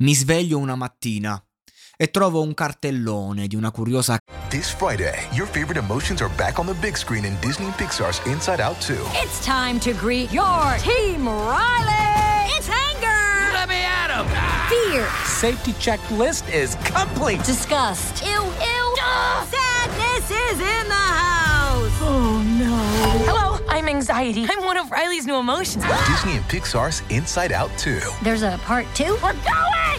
Mi sveglio una mattina e trovo un cartellone di una curiosa This Friday, your favorite emotions are back on the big screen in Disney Pixar's Inside Out 2. It's time to greet your team, Riley! It's anger! Let me at him! Fear! Safety checklist is complete. Disgust! Ew, ew! Sadness is in the house! Oh no. Hello, I'm anxiety. I'm one of Riley's new emotions. Disney and Pixar's Inside Out 2. There's a part two? We're going!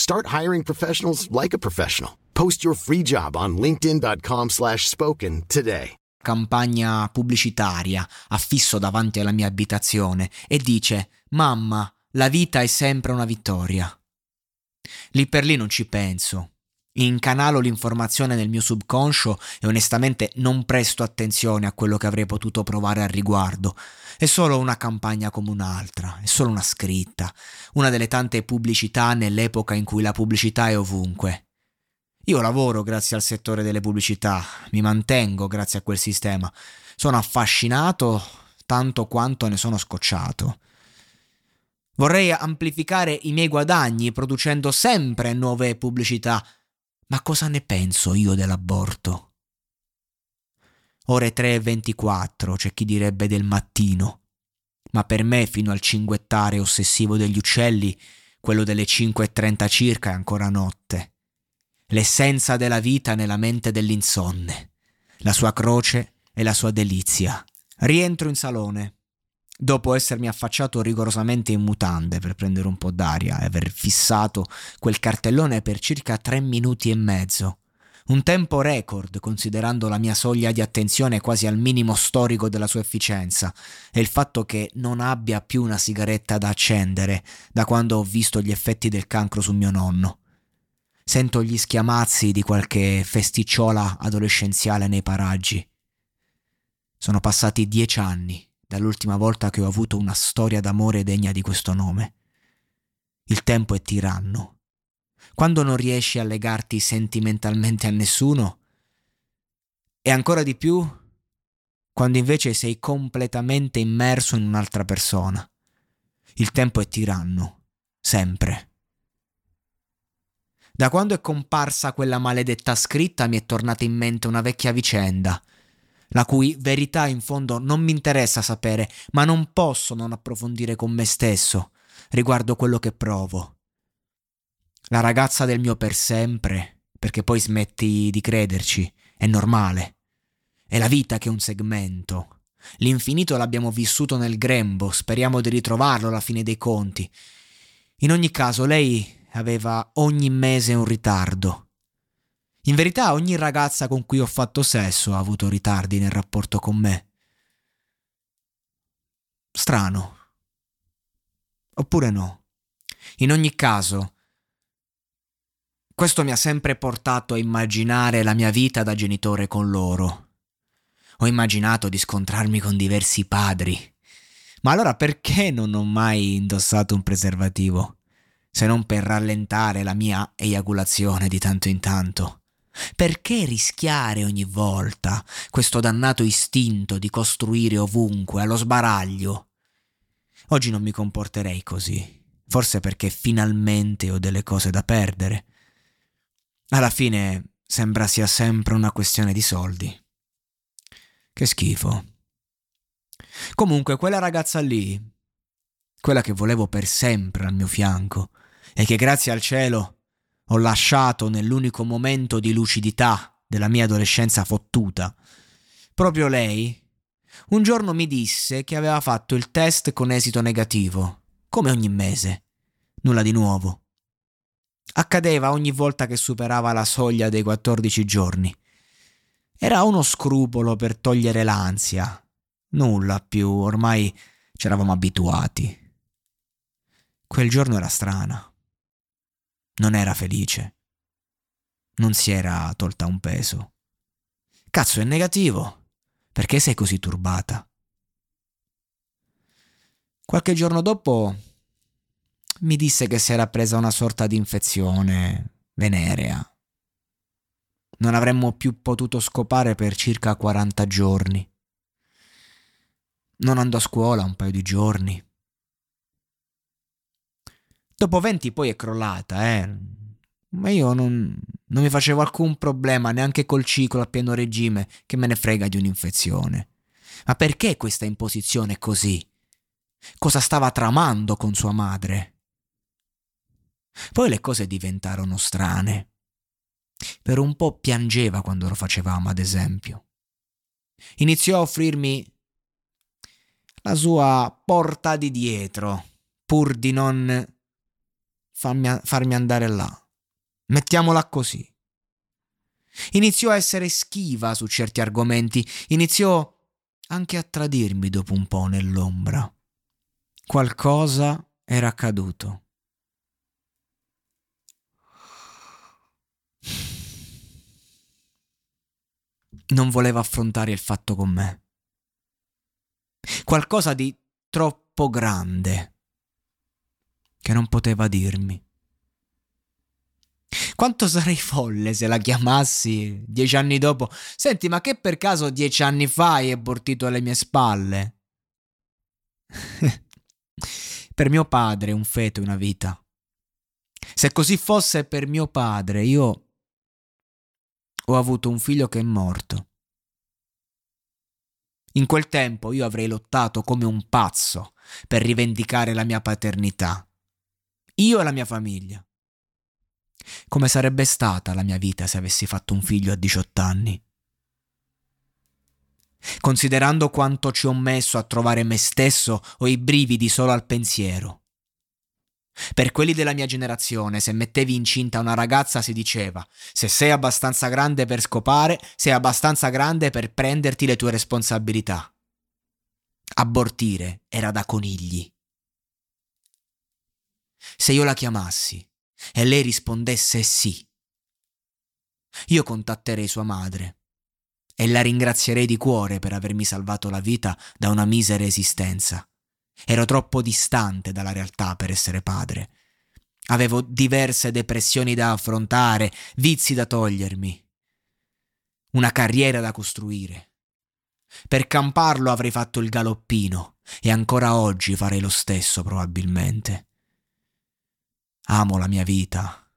Start hiring professionals like a professional. Post your free job on linkedin.com/spoken slash spoken today. campagna pubblicitaria affisso davanti alla mia abitazione e dice Mamma, la vita è sempre una vittoria. Lì per lì non ci penso. Incanalo l'informazione nel mio subconscio e onestamente non presto attenzione a quello che avrei potuto provare al riguardo. È solo una campagna come un'altra, è solo una scritta, una delle tante pubblicità nell'epoca in cui la pubblicità è ovunque. Io lavoro grazie al settore delle pubblicità, mi mantengo grazie a quel sistema. Sono affascinato tanto quanto ne sono scocciato. Vorrei amplificare i miei guadagni producendo sempre nuove pubblicità, ma cosa ne penso io dell'aborto? Ore 3.24, c'è chi direbbe del mattino, ma per me fino al cinguettare ossessivo degli uccelli, quello delle 5.30 circa è ancora notte l'essenza della vita nella mente dell'insonne, la sua croce e la sua delizia. Rientro in salone, dopo essermi affacciato rigorosamente in mutande per prendere un po' d'aria e aver fissato quel cartellone per circa tre minuti e mezzo. Un tempo record considerando la mia soglia di attenzione quasi al minimo storico della sua efficienza e il fatto che non abbia più una sigaretta da accendere da quando ho visto gli effetti del cancro su mio nonno. Sento gli schiamazzi di qualche festicciola adolescenziale nei paraggi. Sono passati dieci anni dall'ultima volta che ho avuto una storia d'amore degna di questo nome. Il tempo è tiranno. Quando non riesci a legarti sentimentalmente a nessuno, e ancora di più quando invece sei completamente immerso in un'altra persona. Il tempo è tiranno, sempre. Da quando è comparsa quella maledetta scritta mi è tornata in mente una vecchia vicenda, la cui verità in fondo non mi interessa sapere, ma non posso non approfondire con me stesso riguardo quello che provo. La ragazza del mio per sempre, perché poi smetti di crederci, è normale. È la vita che è un segmento. L'infinito l'abbiamo vissuto nel grembo, speriamo di ritrovarlo alla fine dei conti. In ogni caso, lei aveva ogni mese un ritardo. In verità ogni ragazza con cui ho fatto sesso ha avuto ritardi nel rapporto con me. Strano. Oppure no. In ogni caso, questo mi ha sempre portato a immaginare la mia vita da genitore con loro. Ho immaginato di scontrarmi con diversi padri. Ma allora perché non ho mai indossato un preservativo? se non per rallentare la mia eiaculazione di tanto in tanto. Perché rischiare ogni volta questo dannato istinto di costruire ovunque, allo sbaraglio? Oggi non mi comporterei così, forse perché finalmente ho delle cose da perdere. Alla fine sembra sia sempre una questione di soldi. Che schifo. Comunque, quella ragazza lì, quella che volevo per sempre al mio fianco, e che grazie al cielo ho lasciato nell'unico momento di lucidità della mia adolescenza fottuta. Proprio lei un giorno mi disse che aveva fatto il test con esito negativo, come ogni mese. Nulla di nuovo. Accadeva ogni volta che superava la soglia dei 14 giorni. Era uno scrupolo per togliere l'ansia. Nulla più, ormai ci eravamo abituati. Quel giorno era strana non era felice. non si era tolta un peso. Cazzo, è negativo. Perché sei così turbata? Qualche giorno dopo mi disse che si era presa una sorta di infezione venerea. Non avremmo più potuto scopare per circa 40 giorni. Non andò a scuola un paio di giorni. Dopo 20 poi è crollata, eh. Ma io non, non mi facevo alcun problema neanche col ciclo a pieno regime, che me ne frega di un'infezione. Ma perché questa imposizione così? Cosa stava tramando con sua madre? Poi le cose diventarono strane. Per un po' piangeva quando lo facevamo, ad esempio. Iniziò a offrirmi la sua porta di dietro, pur di non farmi, farmi andare là. Mettiamola così. Iniziò a essere schiva su certi argomenti, iniziò anche a tradirmi dopo un po' nell'ombra. Qualcosa era accaduto. Non voleva affrontare il fatto con me. Qualcosa di troppo grande che non poteva dirmi. Quanto sarei folle se la chiamassi dieci anni dopo. Senti, ma che per caso dieci anni fa hai abortito alle mie spalle? per mio padre un feto è una vita. Se così fosse per mio padre, io ho avuto un figlio che è morto. In quel tempo io avrei lottato come un pazzo per rivendicare la mia paternità. Io e la mia famiglia. Come sarebbe stata la mia vita se avessi fatto un figlio a 18 anni? Considerando quanto ci ho messo a trovare me stesso, ho i brividi solo al pensiero. Per quelli della mia generazione, se mettevi incinta una ragazza si diceva se sei abbastanza grande per scopare, sei abbastanza grande per prenderti le tue responsabilità. Abortire era da conigli. Se io la chiamassi e lei rispondesse sì, io contatterei sua madre e la ringrazierei di cuore per avermi salvato la vita da una misera esistenza. Ero troppo distante dalla realtà per essere padre. Avevo diverse depressioni da affrontare, vizi da togliermi, una carriera da costruire. Per camparlo avrei fatto il galoppino e ancora oggi farei lo stesso probabilmente. Amo la mia vita,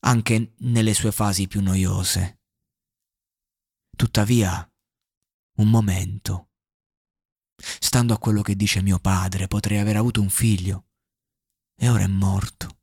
anche nelle sue fasi più noiose. Tuttavia, un momento Stando a quello che dice mio padre, potrei aver avuto un figlio. E ora è morto.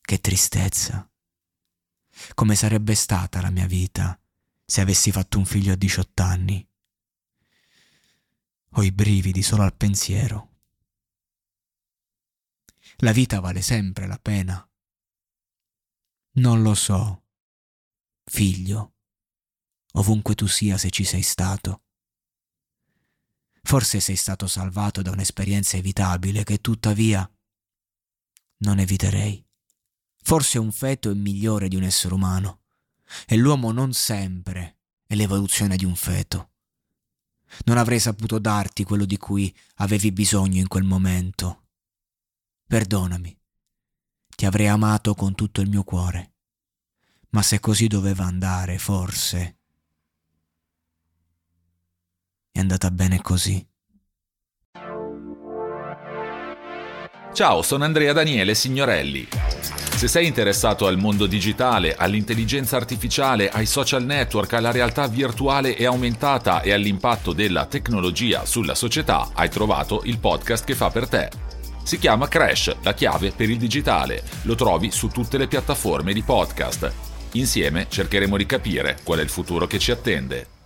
Che tristezza. Come sarebbe stata la mia vita se avessi fatto un figlio a 18 anni? Ho i brividi solo al pensiero. La vita vale sempre la pena. Non lo so, figlio, ovunque tu sia se ci sei stato. Forse sei stato salvato da un'esperienza evitabile che tuttavia non eviterei. Forse un feto è migliore di un essere umano e l'uomo non sempre è l'evoluzione di un feto. Non avrei saputo darti quello di cui avevi bisogno in quel momento. Perdonami, ti avrei amato con tutto il mio cuore, ma se così doveva andare, forse è andata bene così. Ciao, sono Andrea Daniele Signorelli. Se sei interessato al mondo digitale, all'intelligenza artificiale, ai social network, alla realtà virtuale e aumentata e all'impatto della tecnologia sulla società, hai trovato il podcast che fa per te. Si chiama Crash, la chiave per il digitale. Lo trovi su tutte le piattaforme di podcast. Insieme cercheremo di capire qual è il futuro che ci attende.